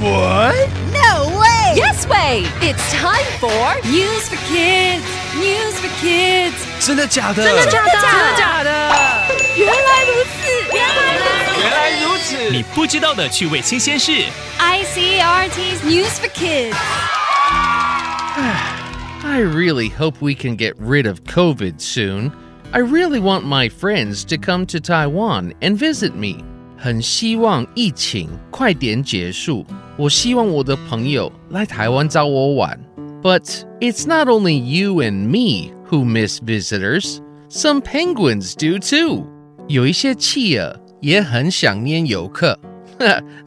What? No way! Yes way! It's time for News for Kids. News for Kids. 真的假的？真的假的？真的假的？原来如此，原来如此。原来如此。你不知道的趣味新鲜事。 ICRT's News for Kids. I really hope we can get rid of COVID soon. I really want my friends to come to Taiwan and visit me. 很希望疫情快点结束。 我希望我的朋友来台湾找我玩。But it's not only you and me who miss visitors. Some penguins do too. 有一些企鹅也很想念游客。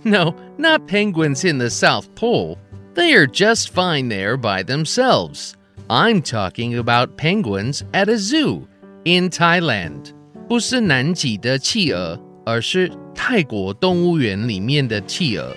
no, not penguins in the South Pole. They are just fine there by themselves. I'm talking about penguins at a zoo in Thailand. 不是南极的企鹅，而是泰国动物园里面的企鹅。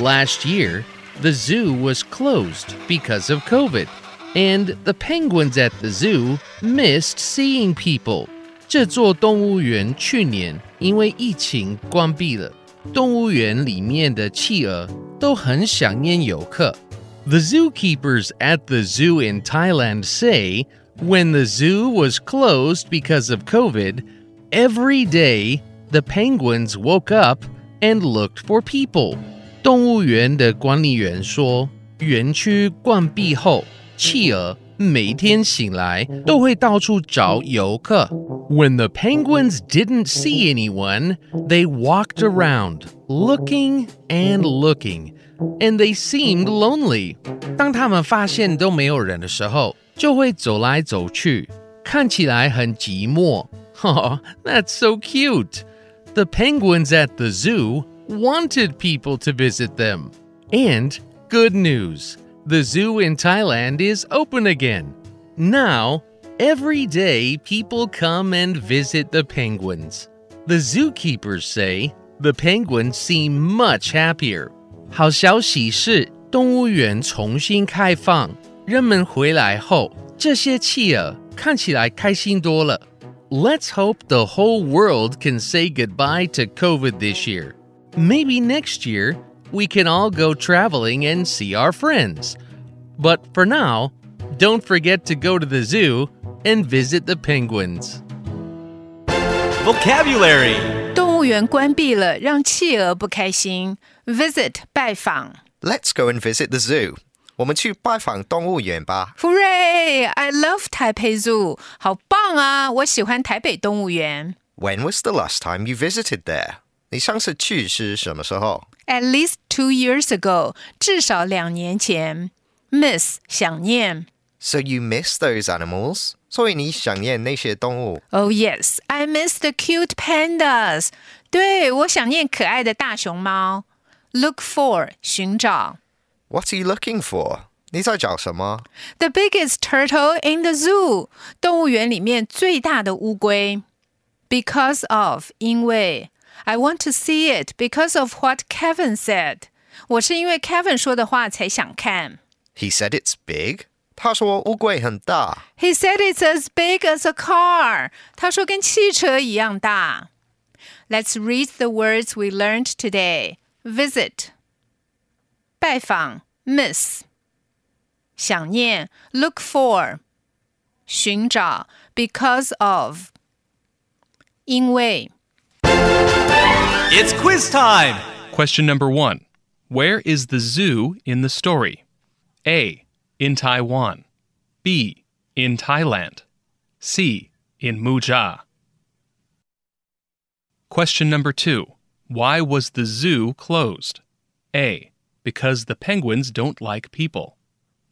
Last year, the zoo was closed because of COVID, and the penguins at the zoo missed seeing people. 这座动物园去年因为疫情关闭了，动物园里面的企鹅都很想念游客。The zookeepers at the zoo in Thailand say when the zoo was closed because of COVID, every day the penguins woke up and looked for people. 动物园的管理员说，园区关闭后，企鹅每天醒来都会到处找游客。When the penguins didn't see anyone, they walked around, looking and looking, and they seemed lonely. 当他们发现都没有人的时候，就会走来走去，看起来很寂寞。Oh, that's so cute. The penguins at the zoo wanted people to visit them. And good news the zoo in Thailand is open again. Now, every day people come and visit the penguins. The zookeepers say the penguins seem much happier. 好消息是，动物园重新开放，人们回来后，这些企鹅看起来开心多了。Let's hope the whole world can say goodbye to COVID this year. Maybe next year we can all go traveling and see our friends. But for now, don't forget to go to the zoo and visit the penguins. Vocabulary 动物园关闭了，让企鹅不开心。Visit 拜访。 Let's go and visit the zoo. 我们去拜访动物园吧。 Hooray! I love Taipei Zoo. 好棒啊！我喜欢台北动物园。 When was the last time you visited there? 你上次去是什么时候 At least two years ago，至少两年前。Miss 想念。 So you miss those animals? 所以你想念那些动物 Oh yes, I miss the cute pandas. 对，我想念可爱的大熊猫。Look for 寻找。 What are you looking for? 你在找什么 The biggest turtle in the zoo，动物园里面最大的乌龟。Because of，因为。 I want to see it because of what Kevin said。我是因为 Kevin 说的话才想看。 He said it's big. 他说乌龟很大。 He said it's as big as a car。他说跟汽车一样大。Let's read the words we learned today. Visit，拜访，miss，想念，look for，寻找，because of，因为。 it's quiz time. Question number one Where is the zoo in the story? A. In Taiwan. B. In Thailand. C. In Muja. Question number two Why was the zoo closed? A. Because the penguins don't like people.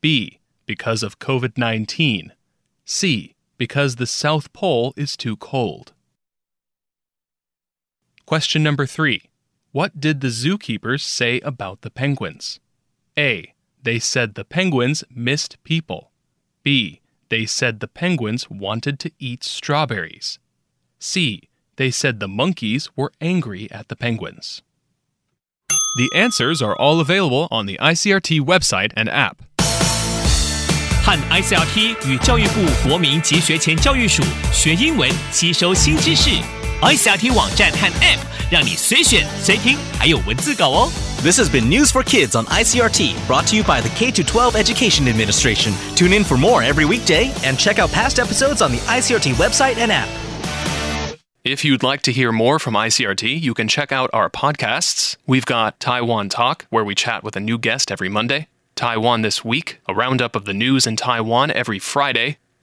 B. Because of COVID 19. C. Because the South Pole is too cold. Question number three What did the zookeepers say about the penguins? A. They said the penguins missed people. B. They said the penguins wanted to eat strawberries. C. They said the monkeys were angry at the penguins. The answers are all available on the ICRT website and app. 和 ICRT 与教育部国民及学前教育署学英文，吸收新知识。 iCRT 网站和 App，让你随选随听，还有文字稿哦。 This has been News for Kids on ICRT, brought to you by the K 12 Education Administration. Tune in for more every weekday and check out past episodes on the ICRT website and app. If you'd like to hear more from ICRT, you can check out our podcasts. We've got Taiwan Talk, where we chat with a new guest every Monday, Taiwan This Week, a roundup of the news in Taiwan every Friday,